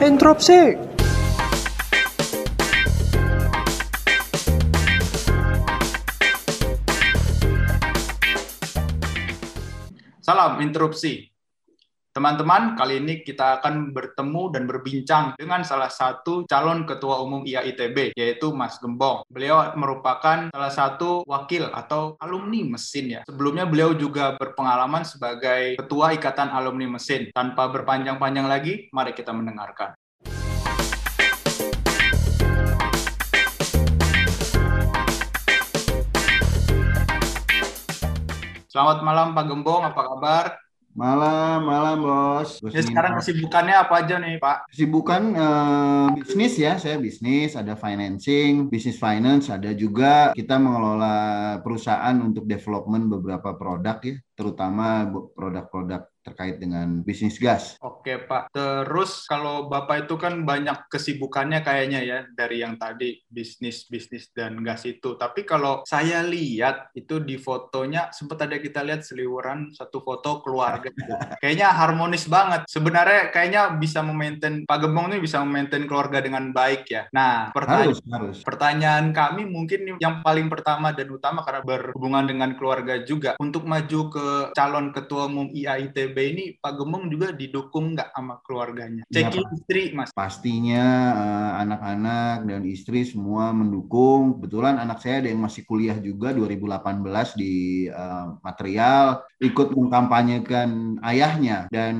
Entropsi. Salam interupsi. Teman-teman, kali ini kita akan bertemu dan berbincang dengan salah satu calon ketua umum IAITB, yaitu Mas Gembong. Beliau merupakan salah satu wakil atau alumni mesin ya. Sebelumnya beliau juga berpengalaman sebagai ketua Ikatan Alumni Mesin. Tanpa berpanjang-panjang lagi, mari kita mendengarkan. Selamat malam Pak Gembong, apa kabar? Malam, malam bos. Bos Ya, sekarang kesibukannya apa aja nih Pak? Kesibukan eh, bisnis ya, saya bisnis, ada financing, bisnis finance, ada juga kita mengelola perusahaan untuk development beberapa produk ya, terutama produk-produk terkait dengan bisnis gas. Oke Pak, terus kalau Bapak itu kan banyak kesibukannya kayaknya ya dari yang tadi bisnis-bisnis dan gas itu. Tapi kalau saya lihat itu di fotonya sempat ada kita lihat seliweran satu foto keluarga. Kayaknya harmonis banget. Sebenarnya kayaknya bisa memaintain Pak Gembong ini bisa memaintain keluarga dengan baik ya. Nah, pertanyaan Harus, harus. Pertanyaan kami mungkin yang paling pertama dan utama karena berhubungan dengan keluarga juga. Untuk maju ke calon ketua umum IAITB ini Pak Gembong juga didukung nggak sama keluarganya? Cek Pak. istri Mas. Pastinya eh, anak-anak dan istri semua mendukung. Kebetulan anak saya ada yang masih kuliah juga 2018 di eh, material, ikut mengkampanyekan ayahnya dan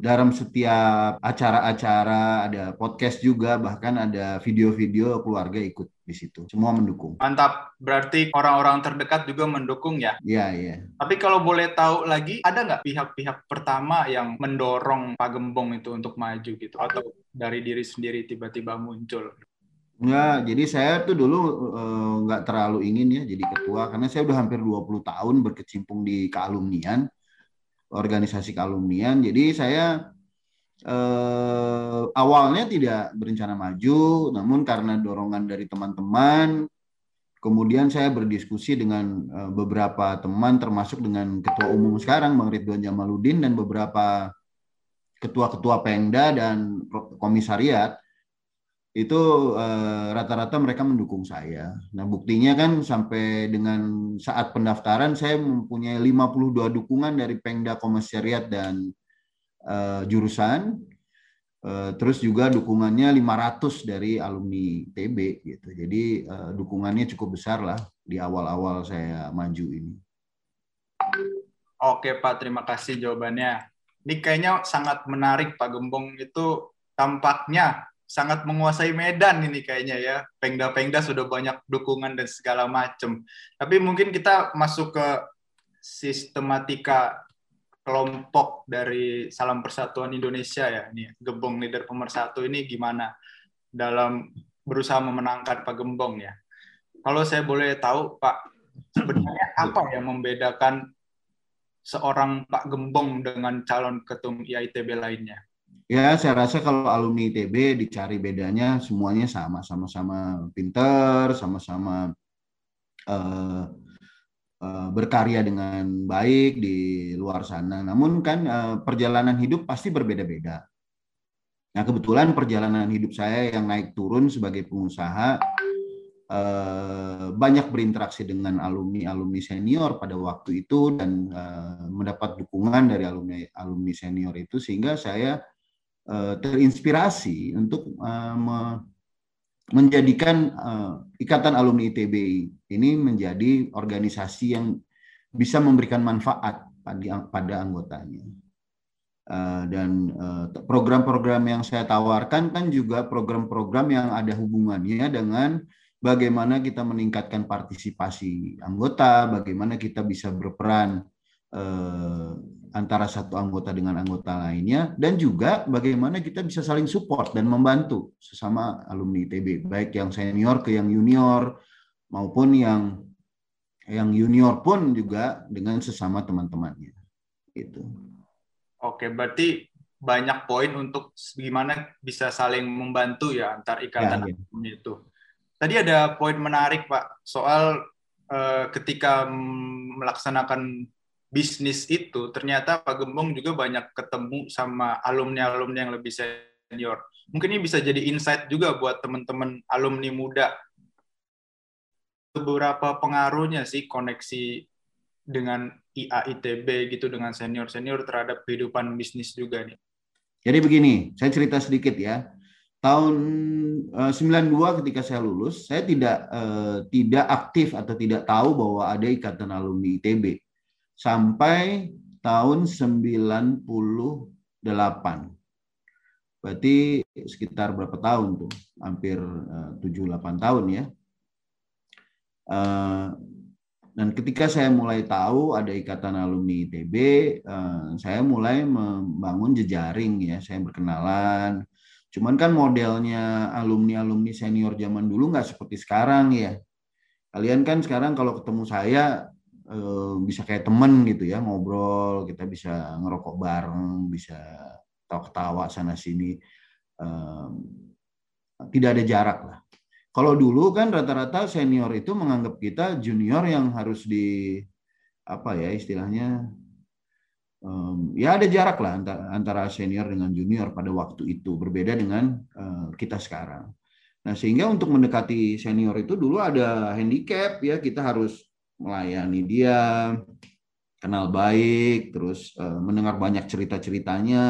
dalam setiap acara-acara ada podcast juga bahkan ada video-video keluarga ikut di situ. Semua mendukung. Mantap. Berarti orang-orang terdekat juga mendukung ya. Iya, iya. Tapi kalau boleh tahu lagi, ada nggak pihak-pihak pertama yang mendorong Pak Gembong itu untuk maju gitu? Atau dari diri sendiri tiba-tiba muncul? Enggak, jadi saya tuh dulu eh, nggak terlalu ingin ya jadi ketua karena saya udah hampir 20 tahun berkecimpung di kealumnian, organisasi kealumnian. Jadi saya eh, awalnya tidak berencana maju, namun karena dorongan dari teman-teman, kemudian saya berdiskusi dengan eh, beberapa teman termasuk dengan ketua umum sekarang Bang Ridwan Jamaluddin dan beberapa ketua-ketua Pengda dan komisariat itu eh, rata-rata mereka mendukung saya. Nah, buktinya kan sampai dengan saat pendaftaran saya mempunyai 52 dukungan dari Pengda Komisariat dan eh, jurusan. Eh, terus juga dukungannya 500 dari alumni TB gitu. Jadi eh, dukungannya cukup besar lah di awal-awal saya maju ini. Oke Pak, terima kasih jawabannya. Ini kayaknya sangat menarik Pak Gembong itu tampaknya sangat menguasai Medan ini kayaknya ya. Pengda-pengda sudah banyak dukungan dan segala macam. Tapi mungkin kita masuk ke sistematika kelompok dari Salam Persatuan Indonesia ya. Ini Gembong leader pemersatu ini gimana dalam berusaha memenangkan Pak Gembong ya. Kalau saya boleh tahu Pak, sebenarnya apa yang membedakan seorang Pak Gembong dengan calon ketum IITB lainnya? Ya, saya rasa kalau alumni ITB dicari bedanya semuanya sama, sama-sama pinter, sama-sama eh, eh, berkarya dengan baik di luar sana. Namun kan eh, perjalanan hidup pasti berbeda-beda. Nah, kebetulan perjalanan hidup saya yang naik turun sebagai pengusaha eh, banyak berinteraksi dengan alumni-alumni senior pada waktu itu dan mendapat dukungan dari alumni alumni senior itu sehingga saya terinspirasi untuk menjadikan eh, Ikatan Alumni ITB ini menjadi organisasi yang bisa memberikan manfaat pada, pada anggotanya. Eh, dan eh, program-program yang saya tawarkan kan juga program-program yang ada hubungannya dengan bagaimana kita meningkatkan partisipasi anggota, bagaimana kita bisa berperan eh, antara satu anggota dengan anggota lainnya, dan juga bagaimana kita bisa saling support dan membantu sesama alumni ITB, baik yang senior ke yang junior maupun yang yang junior pun juga dengan sesama teman-temannya. Gitu. Oke, berarti banyak poin untuk gimana bisa saling membantu ya antar ikatan Ya, ya. alumni itu. Tadi ada poin menarik Pak soal eh, ketika melaksanakan bisnis itu ternyata Pak Gembong juga banyak ketemu sama alumni-alumni yang lebih senior. Mungkin ini bisa jadi insight juga buat teman-teman alumni muda. Beberapa pengaruhnya sih koneksi dengan IAITB gitu dengan senior-senior terhadap kehidupan bisnis juga nih. Jadi begini, saya cerita sedikit ya. Tahun uh, eh, 92 ketika saya lulus, saya tidak uh, tidak aktif atau tidak tahu bahwa ada ikatan alumni ITB. Sampai tahun 98. Berarti sekitar berapa tahun tuh? Hampir eh, tujuh 7 8 tahun ya. Uh, dan ketika saya mulai tahu ada ikatan alumni ITB, eh, saya mulai membangun jejaring ya, saya berkenalan. Cuman kan modelnya alumni-alumni senior zaman dulu nggak seperti sekarang ya. Kalian kan sekarang kalau ketemu saya eh, bisa kayak temen gitu ya, ngobrol, kita bisa ngerokok bareng, bisa tawa-tawa sana sini. Eh, tidak ada jarak lah. Kalau dulu kan rata-rata senior itu menganggap kita junior yang harus di apa ya istilahnya ya ada jarak lah antara, senior dengan junior pada waktu itu berbeda dengan uh, kita sekarang. Nah sehingga untuk mendekati senior itu dulu ada handicap ya kita harus melayani dia kenal baik terus uh, mendengar banyak cerita ceritanya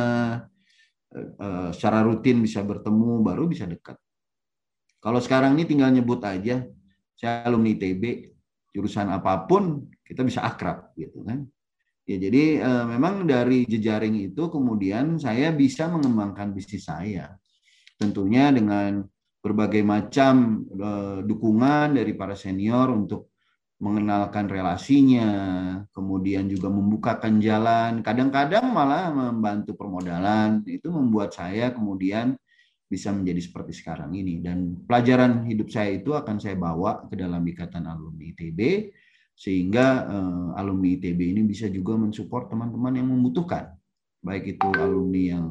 uh, secara rutin bisa bertemu baru bisa dekat. Kalau sekarang ini tinggal nyebut aja, saya alumni ITB, jurusan apa pun kita bisa akrab gitu kan. Ya jadi e, memang dari jejaring itu kemudian saya bisa mengembangkan bisnis saya. Tentunya dengan berbagai macam e, dukungan dari para senior untuk mengenalkan relasinya, kemudian juga membukakan jalan, kadang-kadang malah membantu permodalan. Itu membuat saya kemudian bisa menjadi seperti sekarang ini. Dan pelajaran hidup saya itu akan saya bawa ke dalam ikatan alumni ITB, sehingga uh, alumni ITB ini bisa juga mensupport teman-teman yang membutuhkan, baik itu alumni yang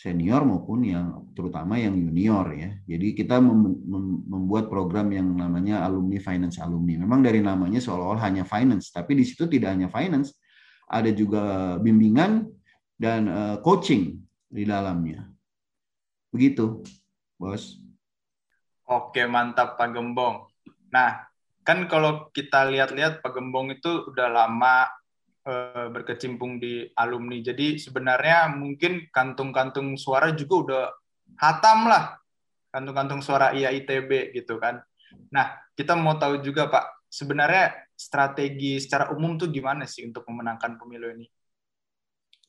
senior maupun yang terutama yang junior ya. Jadi kita mem mem membuat program yang namanya alumni finance alumni. Memang dari namanya seolah-olah hanya finance, tapi di situ tidak hanya finance, ada juga bimbingan dan uh, coaching di dalamnya. Begitu, Bos. Oke, mantap Pak Gembong. Nah, kan kalau kita lihat-lihat Pak Gembong itu udah lama e, berkecimpung di alumni. Jadi sebenarnya mungkin kantung-kantung suara juga udah hatam lah. Kantung-kantung suara IAITB gitu kan. Nah, kita mau tahu juga Pak, sebenarnya strategi secara umum tuh gimana sih untuk memenangkan pemilu ini?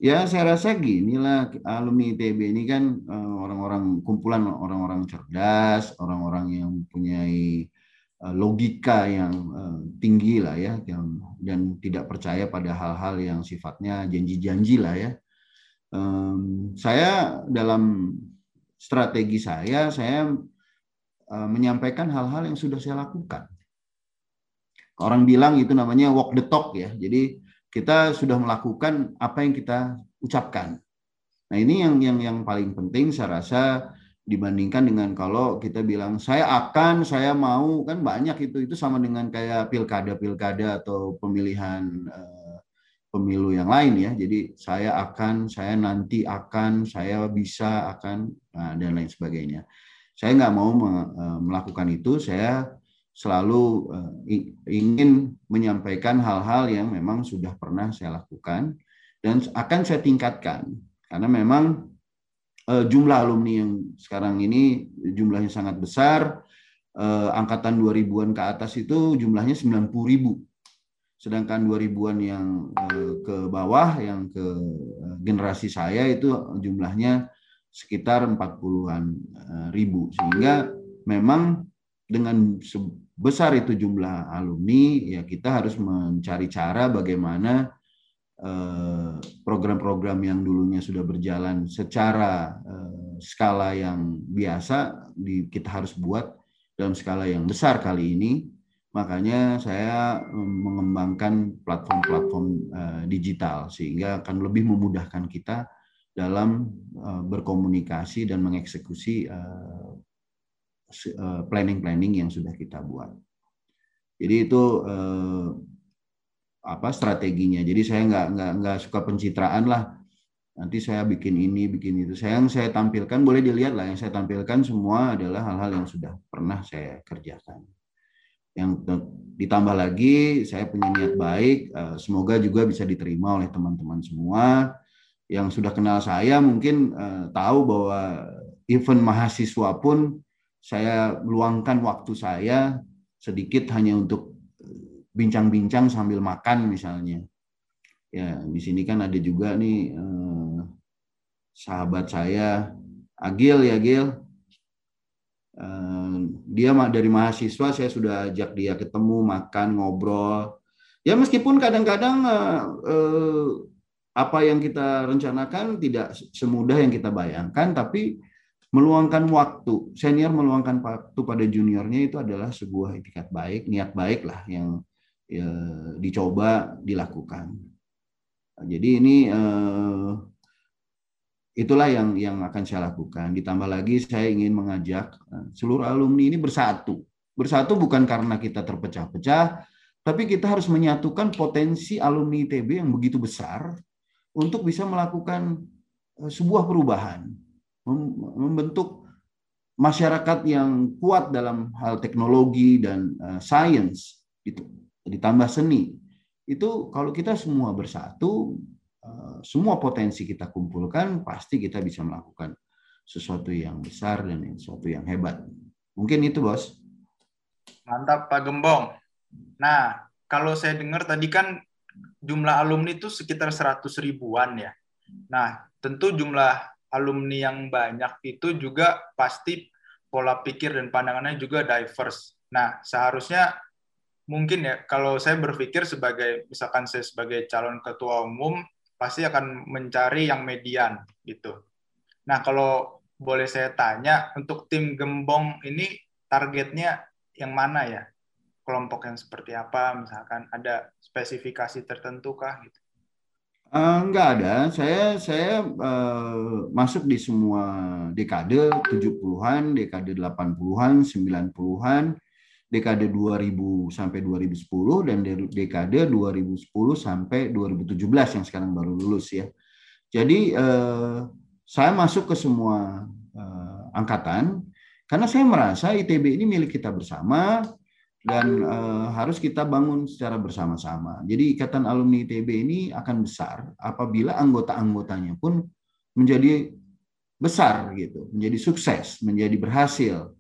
Ya, saya rasa gini lah, alumni ITB ini kan eh, orang-orang kumpulan orang-orang cerdas, orang-orang yang mempunyai logika yang uh, tinggi lah ya, yang dan tidak percaya pada hal-hal yang sifatnya janji-janji lah ya. Saya dalam strategi saya, saya uh, menyampaikan hal-hal yang sudah saya lakukan. Orang bilang itu namanya walk the talk ya. Jadi kita sudah melakukan apa yang kita ucapkan. Nah ini yang yang yang paling penting saya rasa dibandingkan dengan kalau kita bilang saya akan, saya mau kan banyak itu itu sama dengan kayak pilkada-pilkada atau pemilihan uh, pemilu yang lain ya. Jadi saya akan, saya nanti akan, saya bisa akan nah, dan lain sebagainya. Saya nggak mau eh, melakukan itu. Saya selalu uh, ingin menyampaikan hal-hal yang memang sudah pernah saya lakukan dan akan saya tingkatkan karena memang uh, jumlah alumni yang sekarang ini jumlahnya sangat besar. Uh, angkatan 2000-an ke atas itu jumlahnya 90 ribu. Sedangkan 2000-an yang uh, ke bawah yang ke generasi saya itu jumlahnya sekitar 40-an ribu. Sehingga memang dengan sebesar itu jumlah alumni, ya kita harus mencari cara bagaimana program-program yang dulunya sudah berjalan secara eh, skala yang biasa, kita harus buat dalam skala yang besar kali ini. Makanya saya mengembangkan platform-platform eh, digital sehingga akan lebih memudahkan kita dalam berkomunikasi dan mengeksekusi Eh, planning-planning yang sudah kita buat. Jadi itu eh, apa strateginya. Jadi saya nggak nggak nggak suka pencitraan lah. nanti saya bikin ini, bikin itu. Saya yang saya tampilkan boleh dilihat lah yang saya tampilkan semua adalah hal-hal yang sudah pernah saya kerjakan. Yang ditambah lagi saya punya niat baik, eh, semoga juga bisa diterima oleh teman-teman semua yang sudah kenal saya mungkin eh, tahu bahwa event mahasiswa pun saya meluangkan waktu saya sedikit hanya untuk bincang-bincang sambil makan misalnya. Ya, di sini kan ada juga nih eh, sahabat saya Agil ya Agil. Eh, dia dari mahasiswa saya sudah ajak dia ketemu makan ngobrol. Ya meskipun kadang-kadang eh, eh, apa yang kita rencanakan tidak semudah yang kita bayangkan, tapi meluangkan waktu senior meluangkan waktu pada juniornya itu adalah sebuah etikat baik niat baik lah yang ya, dicoba dilakukan. Jadi ini eh, itulah yang yang akan saya lakukan. Ditambah lagi saya ingin mengajak eh, seluruh alumni ini bersatu. Bersatu bukan karena kita terpecah-pecah tapi kita harus menyatukan potensi alumni ITB yang begitu besar untuk bisa melakukan eh, sebuah perubahan membentuk masyarakat yang kuat dalam hal teknologi dan uh, sains itu ditambah seni. Itu kalau kita semua bersatu uh, semua potensi kita kumpulkan pasti kita bisa melakukan sesuatu yang besar dan sesuatu yang hebat. Mungkin itu bos. Mantap Pak Gembong. Nah kalau saya dengar tadi kan jumlah alumni itu sekitar 100 ribuan ya. Nah tentu jumlah alumni yang banyak itu juga pasti pola pikir dan pandangannya juga diverse. Nah, seharusnya mungkin ya kalau saya berpikir sebagai misalkan saya sebagai calon ketua umum pasti akan mencari yang median gitu. Nah, kalau boleh saya tanya untuk tim Gembong ini targetnya yang mana ya? Kelompok yang seperti apa misalkan ada spesifikasi tertentu kah gitu? Uh, enggak ada. Saya saya uh, masuk di semua dekade 70-an, dekade 80-an, 90-an, dekade 2000 sampai 2010 dan dekade 2010 sampai 2017 yang sekarang baru lulus ya. Jadi uh, saya masuk ke semua uh, angkatan karena saya merasa ITB ini milik kita bersama dan uh, harus kita bangun secara bersama-sama. Jadi ikatan alumni ITB ini akan besar apabila anggota-anggotanya pun menjadi besar gitu, menjadi sukses, menjadi berhasil,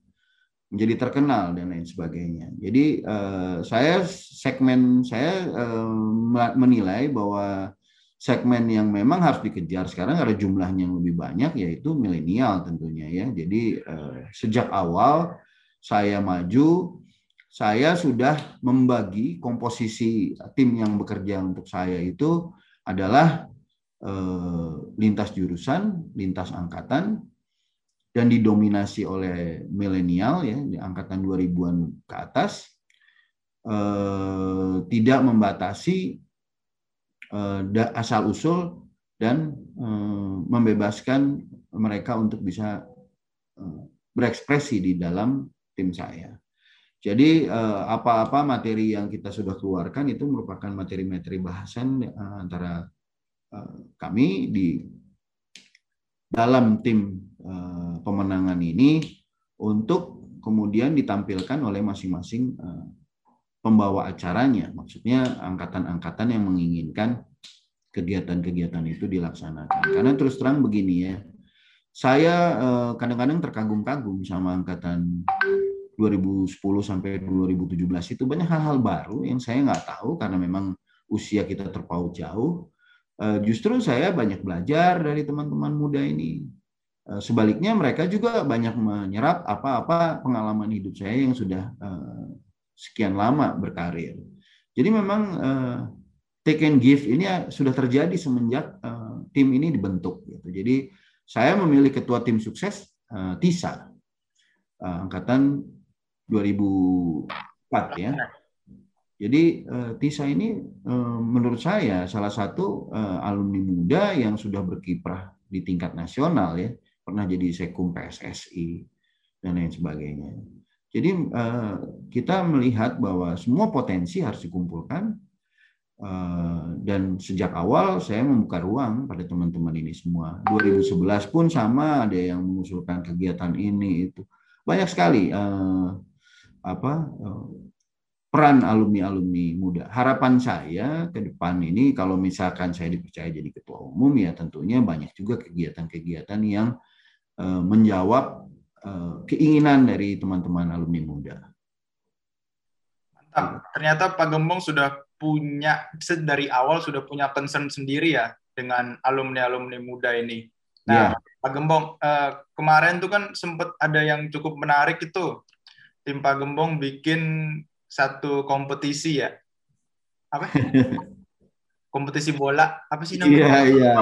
menjadi terkenal dan lain sebagainya. Jadi uh, saya segmen saya uh, menilai bahwa segmen yang memang harus dikejar sekarang ada jumlahnya yang lebih banyak yaitu milenial tentunya ya. Jadi uh, sejak awal saya maju saya sudah membagi komposisi tim yang bekerja untuk saya itu adalah eh, lintas jurusan, lintas angkatan, dan didominasi oleh milenial ya di angkatan 2000-an ke atas, eh, tidak membatasi eh, asal usul dan eh, membebaskan mereka untuk bisa eh, berekspresi di dalam tim saya. Jadi eh, apa-apa materi yang kita sudah keluarkan itu merupakan materi-materi bahasan eh, antara eh, kami di dalam tim pemenangan ini untuk kemudian ditampilkan oleh masing-masing pembawa acaranya. Maksudnya angkatan-angkatan yang menginginkan kegiatan-kegiatan itu dilaksanakan. Karena terus terang begini ya, saya kadang-kadang terkagum-kagum sama angkatan 2010 sampai 2017 itu banyak hal-hal baru yang saya nggak tahu karena memang usia kita terpaut jauh. Eh, justru saya banyak belajar dari teman-teman muda ini. Eh, sebaliknya mereka juga banyak menyerap apa-apa pengalaman hidup saya yang sudah eh, sekian lama berkarir. Jadi memang take and give ini sudah terjadi semenjak tim ini dibentuk. Gitu. Jadi saya memilih ketua tim sukses Tisa angkatan 2004 ya. Jadi Tisa ini menurut saya salah satu alumni muda yang sudah berkiprah di tingkat nasional ya, pernah jadi sekum PSSI dan lain sebagainya. Jadi uh, kita melihat bahwa semua potensi harus dikumpulkan Eh, dan sejak awal saya membuka ruang pada teman-teman ini semua. 2011 pun sama ada yang mengusulkan kegiatan ini itu banyak sekali uh, apa peran alumni-alumni muda. Harapan saya ke depan ini kalau misalkan saya dipercaya jadi ketua umum ya tentunya banyak juga kegiatan-kegiatan yang menjawab uh, keinginan dari teman-teman alumni muda. Mantap. Ternyata Pak Gembong sudah punya dari awal sudah punya concern sendiri ya dengan alumni-alumni muda ini. Nah, yeah. Pak Gembong uh, kemarin tuh kan sempat ada yang cukup menarik itu tim Pak Gembong bikin satu kompetisi ya. Apa? kompetisi bola apa sih namanya? Iya,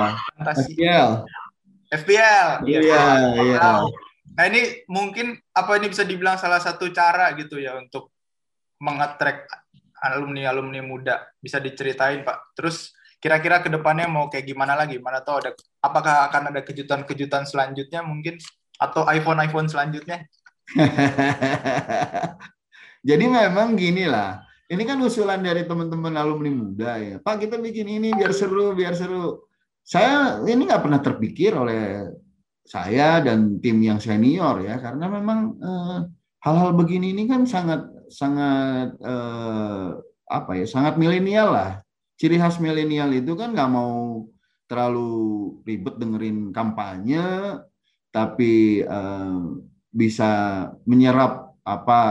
iya. FPL. Iya, iya. Nah, ini mungkin apa ini bisa dibilang salah satu cara gitu ya untuk mengattract alumni-alumni muda. Bisa diceritain, Pak. Terus kira-kira ke depannya mau kayak gimana lagi? Mana tahu ada apakah akan ada kejutan-kejutan selanjutnya mungkin atau iPhone-iPhone selanjutnya? Jadi memang gini lah. Ini kan usulan dari teman-teman alumni muda ya. Pak kita bikin ini biar seru, biar seru. Saya ini nggak pernah terpikir oleh saya dan tim yang senior ya, karena memang eh, hal-hal begini ini kan sangat sangat eh, apa ya sangat milenial lah. Ciri khas milenial itu kan nggak mau terlalu ribet dengerin kampanye tapi eh, bisa menyerap apa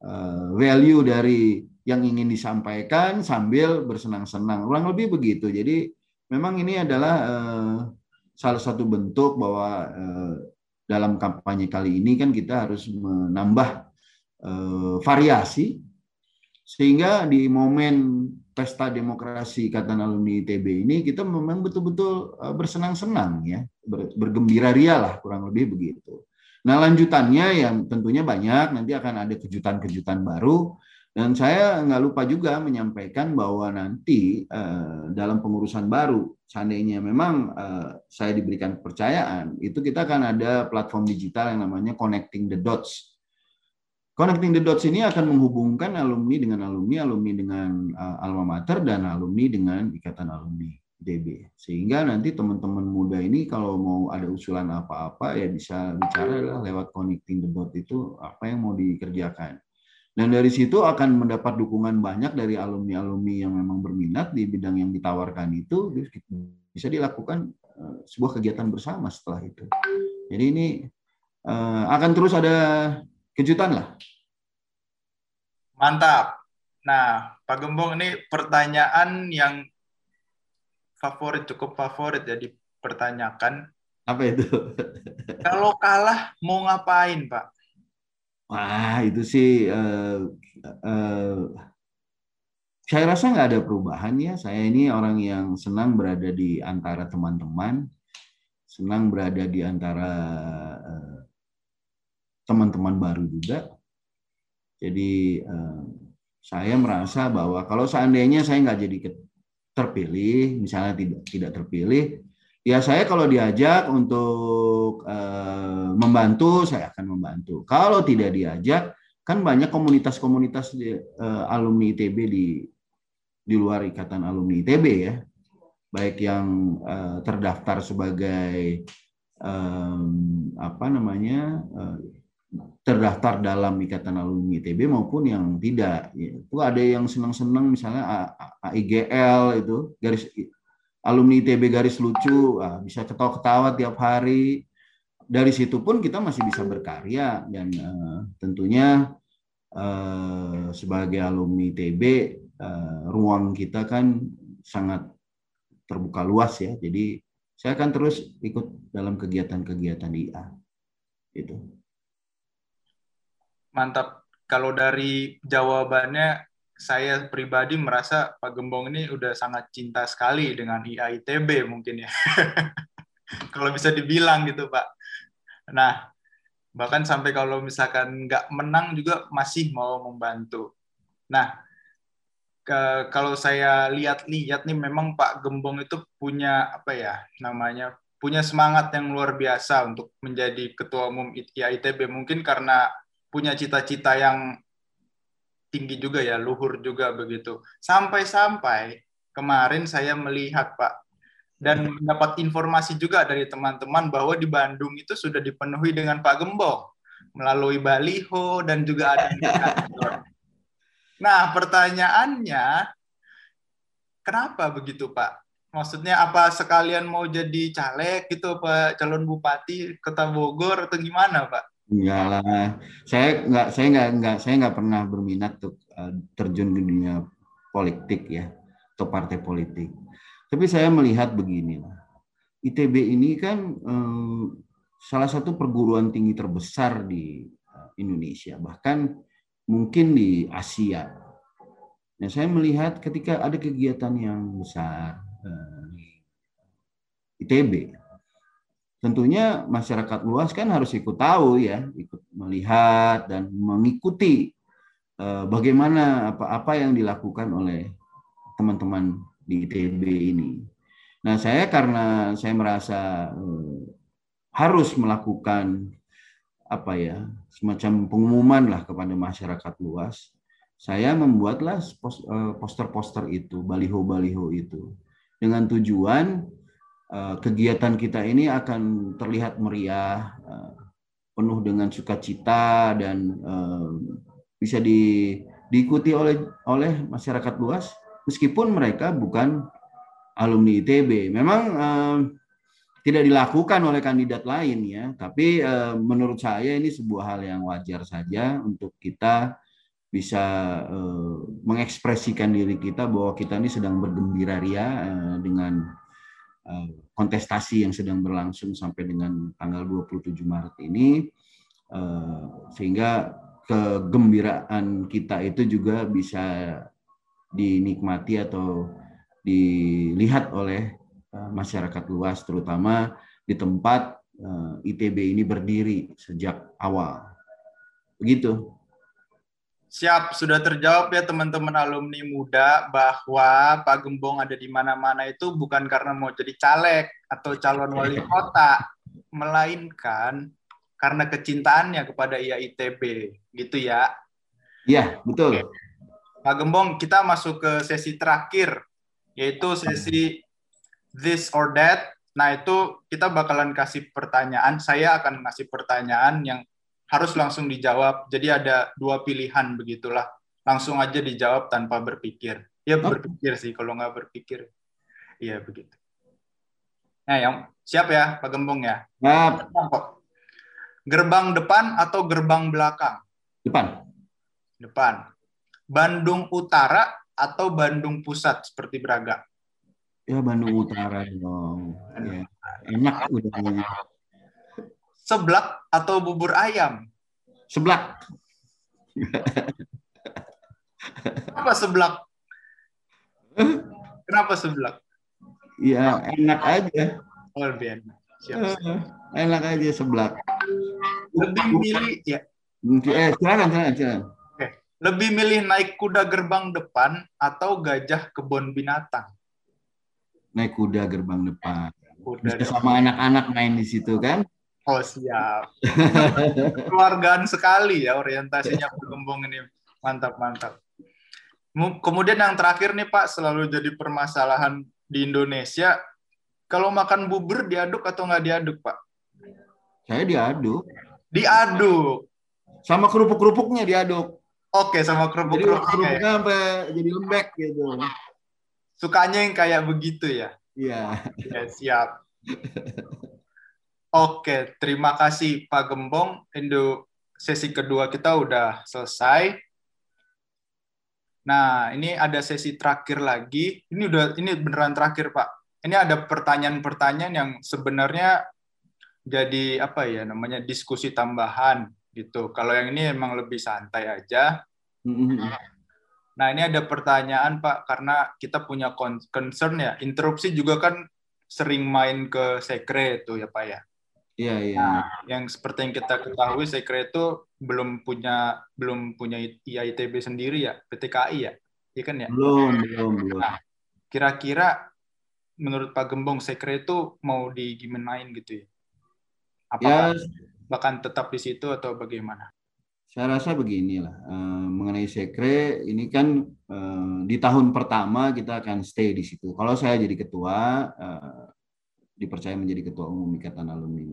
eh, value dari yang ingin disampaikan sambil bersenang-senang. Kurang lebih begitu. Jadi memang ini adalah eh, salah satu bentuk bahwa eh, dalam kampanye kali ini kan kita harus menambah eh, variasi. Sehingga di momen pesta demokrasi Ikatan Alumni ITB ini kita memang betul-betul bersenang-senang ya, bergembira ria lah kurang lebih begitu. Nah lanjutannya yang tentunya banyak, nanti akan ada kejutan-kejutan baru dan saya nggak lupa juga menyampaikan bahwa nanti eh, dalam pengurusan baru, seandainya memang eh, saya diberikan kepercayaan, itu kita akan ada platform digital yang namanya Connecting the Dots Connecting the Dots ini akan menghubungkan alumni dengan alumni, alumni dengan uh, alma mater, dan alumni dengan ikatan alumni DB. Sehingga nanti teman-teman muda ini kalau mau ada usulan apa-apa ya bisa bicara lewat Connecting the Dots itu apa yang mau dikerjakan. Dan dari situ akan mendapat dukungan banyak dari alumni-alumni yang memang berminat di bidang yang ditawarkan itu bisa dilakukan uh, sebuah kegiatan bersama setelah itu. Jadi ini uh, akan terus ada kejutan lah. Mantap. Nah, Pak Gembong ini pertanyaan yang favorit, cukup favorit ya dipertanyakan. Apa itu? Kalau kalah mau ngapain, Pak? Wah, itu sih uh, uh, saya rasa nggak ada perubahan ya. Saya ini orang yang senang berada di antara teman-teman, senang berada di antara uh, teman-teman baru juga. Jadi eh, saya merasa bahwa kalau seandainya saya nggak jadi terpilih, misalnya tidak tidak terpilih, ya saya kalau diajak untuk eh, membantu, saya akan membantu. Kalau tidak diajak, kan banyak komunitas-komunitas eh, alumni ITB di di luar ikatan alumni ITB ya, baik yang terdaftar sebagai apa namanya terdaftar dalam ikatan alumni ITB maupun yang tidak. Itu ada yang senang-senang misalnya AIGL itu garis alumni ITB garis lucu bisa ketawa-ketawa tiap hari. Dari situ pun kita masih bisa berkarya dan uh, tentunya uh, sebagai alumni ITB uh, ruang kita kan sangat terbuka luas ya. Jadi saya akan terus ikut dalam kegiatan-kegiatan IA. Itu. Mantap. Kalau dari jawabannya, saya pribadi merasa Pak Gembong ini udah sangat cinta sekali dengan IAITB mungkin ya. kalau bisa dibilang gitu Pak. Nah, bahkan sampai kalau misalkan nggak menang juga masih mau membantu. Nah, ke, kalau saya lihat-lihat nih memang Pak Gembong itu punya apa ya namanya punya semangat yang luar biasa untuk menjadi ketua umum IAITB mungkin karena punya cita-cita yang tinggi juga ya, luhur juga begitu. Sampai-sampai kemarin saya melihat Pak dan mendapat informasi juga dari teman-teman bahwa di Bandung itu sudah dipenuhi dengan Pak Gembong melalui baliho dan juga ada Nah, pertanyaannya kenapa begitu, Pak? Maksudnya apa sekalian mau jadi caleg gitu Pak calon bupati Kota Bogor atau gimana, Pak? Enggak lah. Saya enggak saya enggak enggak saya enggak pernah berminat untuk uh, terjun ke dunia politik ya atau partai politik. Tapi saya melihat beginilah. ITB ini kan um, salah satu perguruan tinggi terbesar di uh, Indonesia, bahkan mungkin di Asia. Nah, saya melihat ketika ada kegiatan yang besar ITB tentunya masyarakat luas kan harus ikut tahu ya, ikut melihat dan mengikuti uh, bagaimana apa-apa yang dilakukan oleh teman-teman di ITB ini. Nah, saya karena saya merasa uh, harus melakukan apa ya, semacam pengumuman lah kepada masyarakat luas, saya membuatlah eh, poster-poster itu, baliho-baliho itu dengan tujuan Eh, kegiatan kita ini akan terlihat meriah, eh, penuh dengan sukacita dan eh, bisa di, diikuti oleh oleh masyarakat luas meskipun mereka bukan alumni ITB. Memang tidak dilakukan oleh kandidat lain ya, tapi menurut saya ini sebuah hal yang wajar saja untuk kita bisa mengekspresikan diri kita bahwa kita ini sedang bergembira ria dengan Eh, kontestasi yang sedang berlangsung sampai dengan tanggal 27 Maret ini eh, sehingga kegembiraan kita itu juga bisa dinikmati atau dilihat oleh eh, masyarakat luas terutama di tempat ITB ini berdiri sejak awal. Begitu. Siap, sudah terjawab ya teman-teman alumni muda bahwa Pak Gembong ada di mana-mana itu bukan karena mau jadi caleg atau calon wali kota, melainkan karena kecintaannya kepada IAITB, gitu ya? Iya, betul. Oke. Pak Gembong, kita masuk ke sesi terakhir, yaitu sesi this or that. Nah, itu kita bakalan kasih pertanyaan, saya akan ngasih pertanyaan yang harus langsung dijawab. Jadi ada dua pilihan begitulah. Langsung aja dijawab tanpa berpikir. Ya oh. berpikir sih kalau nggak berpikir. Iya begitu. Nah, yang siap ya Pak Gembong ya? Siap. Gerbang depan atau gerbang belakang? Depan. Depan. Bandung Utara atau Bandung Pusat seperti Braga? Ya Bandung Utara dong. Ya. Enak udah seblak atau bubur ayam? Seblak. Kenapa seblak? Kenapa seblak? Ya enak aja. Oh, lebih enak. Siap, siap. Enak aja seblak. Lebih milih ya. Eh, silakan, silakan, silakan. Oke. Lebih milih naik kuda gerbang depan atau gajah kebun binatang? Naik kuda gerbang depan. Kuda Bisa sama anak-anak main di situ kan? Oh siap. Keluargaan sekali ya orientasinya bergembung ini. Mantap, mantap. Kemudian yang terakhir nih Pak, selalu jadi permasalahan di Indonesia. Kalau makan bubur diaduk atau nggak diaduk Pak? Saya diaduk. Diaduk? Sama kerupuk-kerupuknya diaduk. Oke, sama kerupuk-kerupuknya. Jadi kerupuknya sampai jadi lembek gitu. Sukanya yang kayak begitu ya? Iya. Ya, siap. Oke, terima kasih Pak Gembong. Indo sesi kedua kita udah selesai. Nah, ini ada sesi terakhir lagi. Ini udah ini beneran terakhir, Pak. Ini ada pertanyaan-pertanyaan yang sebenarnya jadi apa ya namanya diskusi tambahan gitu. Kalau yang ini emang lebih santai aja. Nah, ini ada pertanyaan, Pak, karena kita punya concern ya. Interupsi juga kan sering main ke sekre itu ya, Pak ya. Iya, iya. Nah, yang seperti yang kita ketahui Sekre itu belum punya belum punya IITB sendiri ya, PTKI ya. Iya kan ya? Belum, belum, belum. Nah, kira-kira menurut Pak Gembong Sekre itu mau digimanain gitu ya? Apakah ya, bahkan tetap di situ atau bagaimana? saya rasa beginilah uh, mengenai sekre ini kan uh, di tahun pertama kita akan stay di situ. Kalau saya jadi ketua uh, dipercaya menjadi ketua umum Ikatan Alumni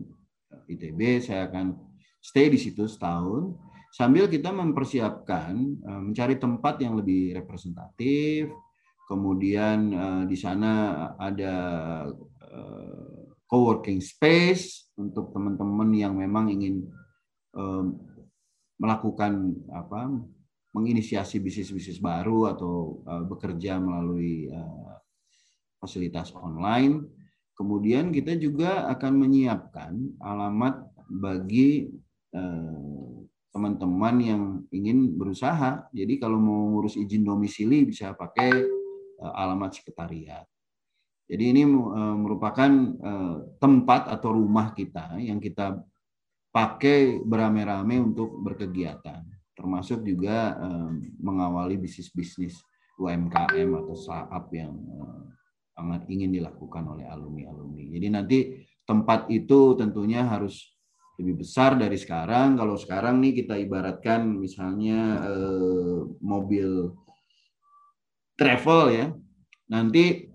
ITB, saya akan stay di situ setahun sambil kita mempersiapkan uh, mencari tempat yang lebih representatif. Kemudian uh, di sana ada co-working space untuk teman-teman yang memang ingin melakukan apa menginisiasi bisnis-bisnis baru atau bekerja melalui fasilitas online. Kemudian kita juga akan menyiapkan alamat bagi teman-teman uh, yang ingin berusaha. Jadi kalau mau ngurus izin domisili bisa pakai uh, alamat sekretariat. Jadi ini uh, merupakan tempat atau rumah kita yang kita pakai beramai-ramai untuk berkegiatan, termasuk juga mengawali bisnis-bisnis UMKM atau startup yang sangat ingin dilakukan oleh alumni-alumni. Jadi nanti tempat itu tentunya harus lebih besar dari sekarang. Kalau sekarang nih kita ibaratkan misalnya eh, mobil travel ya, nanti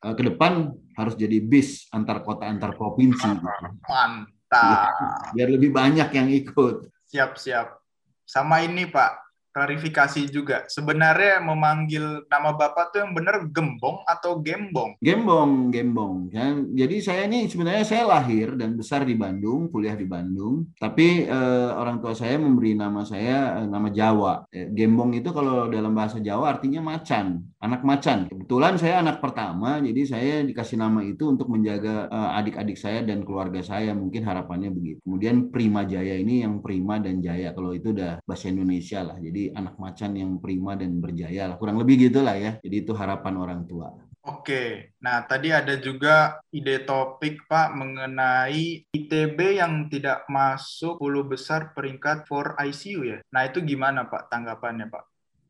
eh, ke depan harus jadi bis antar kota antar provinsi. Mantap. Mantap. Biar lebih banyak yang ikut. Siap, siap. Sama ini Pak, klarifikasi juga. Sebenarnya memanggil nama Bapak tuh yang benar Gembong atau Gembong? Gembong, Gembong. Ya, jadi saya ini sebenarnya saya lahir dan besar di Bandung, kuliah di Bandung. Tapi eh, orang tua saya memberi nama saya eh, nama Jawa. Eh, Gembong itu kalau dalam bahasa Jawa artinya macan, anak macan. Kebetulan saya anak pertama, jadi saya dikasih nama itu untuk menjaga eh, adik-adik saya dan keluarga saya. Mungkin harapannya begitu. Kemudian Prima Jaya ini yang Prima dan Jaya. Kalau itu udah bahasa Indonesia lah. Jadi anak macan yang prima dan berjaya lah. Kurang lebih gitulah ya. Jadi itu harapan orang tua. Oke, nah tadi ada juga ide topik Pak mengenai ITB yang tidak masuk 10 besar peringkat for ICU ya. Nah itu gimana Pak tanggapannya Pak?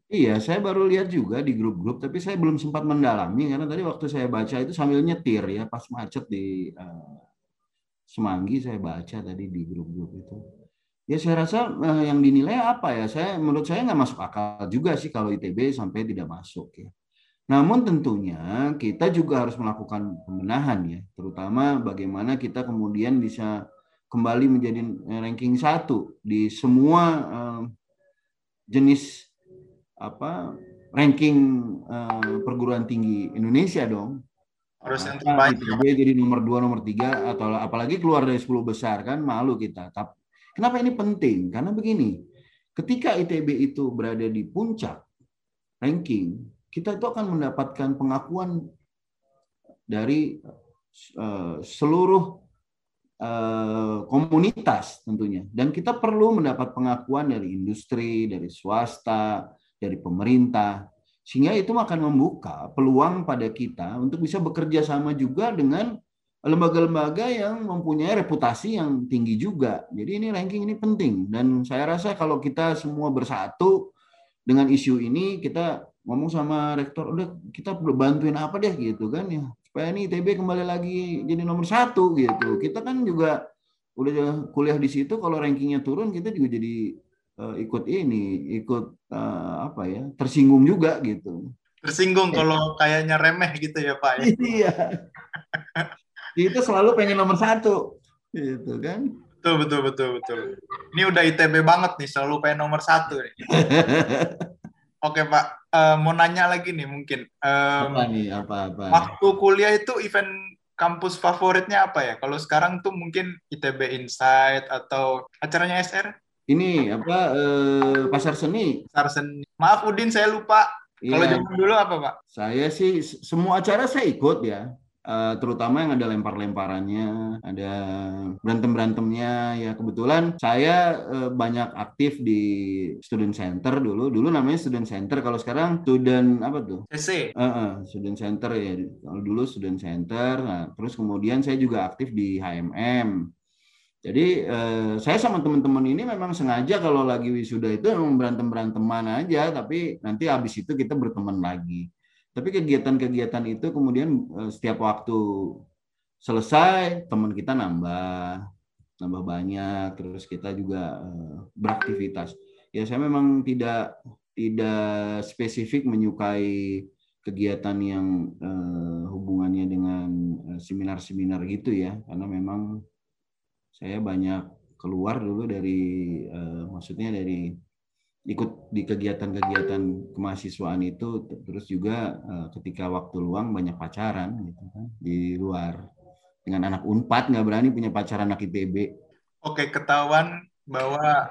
Iya, saya baru lihat juga di grup-grup, tapi saya belum sempat mendalami karena tadi waktu saya baca itu sambil nyetir ya, pas macet di uh, Semanggi saya baca tadi di grup-grup itu. Ya saya rasa eh, yang dinilai apa ya? Saya menurut saya nggak masuk akal juga sih kalau ITB sampai tidak masuk ya. Namun tentunya kita juga harus melakukan pembenahan ya, terutama bagaimana kita kemudian bisa kembali menjadi eh, ranking satu di semua eh, jenis apa ranking eh, perguruan tinggi Indonesia dong. Harus yang terbaik. ITB jadi nomor dua, nomor tiga, atau apalagi keluar dari 10 besar kan malu kita. Tapi Kenapa ini penting? Karena begini, ketika ITB itu berada di puncak ranking, kita itu akan mendapatkan pengakuan dari uh, seluruh uh, komunitas tentunya. Dan kita perlu mendapat pengakuan dari industri, dari swasta, dari pemerintah. Sehingga itu akan membuka peluang pada kita untuk bisa bekerja sama juga dengan lembaga-lembaga yang mempunyai reputasi yang tinggi juga. Jadi ini ranking ini penting dan saya rasa kalau kita semua bersatu dengan isu ini kita ngomong sama rektor udah kita bantuin apa deh gitu kan ya supaya ini ITB kembali lagi jadi nomor satu gitu. Kita kan juga udah kuliah di situ kalau rankingnya turun kita juga jadi uh, ikut ini ikut uh, apa ya tersinggung juga gitu. Tersinggung kalau kayaknya remeh gitu ya Pak ya. Iya. itu selalu pengen nomor satu. Gitu kan? Betul betul betul betul. Ini udah itb banget nih selalu pengen nomor satu nih. oke pak. Uh, mau nanya lagi nih mungkin. Um, apa nih? Apa apa? waktu kuliah itu event kampus favoritnya apa ya? Kalau sekarang tuh mungkin itb insight atau acaranya sr ini apa eh, pasar seni. Pasar seni. Maaf udin saya lupa. Kalau ya. zaman dulu apa pak? Saya sih semua acara saya ikut ya uh, terutama yang ada lempar-lemparannya, ada berantem-berantemnya. Ya kebetulan saya uh, banyak aktif di student center dulu. Dulu namanya student center, kalau sekarang student apa tuh? CC. Uh, uh, student center ya. Kalau dulu student center. Nah, terus kemudian saya juga aktif di HMM. Jadi eh, saya sama teman-teman ini memang sengaja kalau lagi wisuda itu memang berantem beranteman aja, tapi nanti habis itu kita berteman lagi. Tapi kegiatan-kegiatan itu kemudian eh, setiap waktu selesai teman kita nambah. nambah banyak terus kita juga uh, beraktivitas ya saya memang tidak tidak spesifik menyukai kegiatan yang uh, hubungannya dengan seminar-seminar gitu ya karena memang saya banyak keluar dulu dari uh, maksudnya dari ikut di kegiatan-kegiatan kemahasiswaan itu terus juga uh, ketika waktu luang banyak pacaran gitu kan di luar dengan anak Unpad nggak berani punya pacar anak IPB. Oke, ketahuan bahwa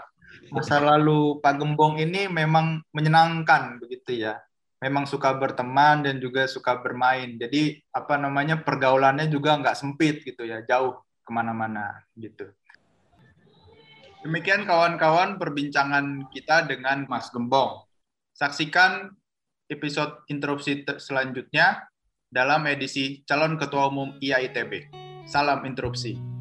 masa lalu Pak Gembong ini memang menyenangkan begitu ya. Memang suka berteman dan juga suka bermain. Jadi apa namanya pergaulannya juga nggak sempit gitu ya, jauh ke mana-mana gitu. Demikian kawan-kawan perbincangan kita dengan Mas Gembong. Saksikan episode interupsi selanjutnya dalam edisi calon ketua umum IAITB. Salam interupsi.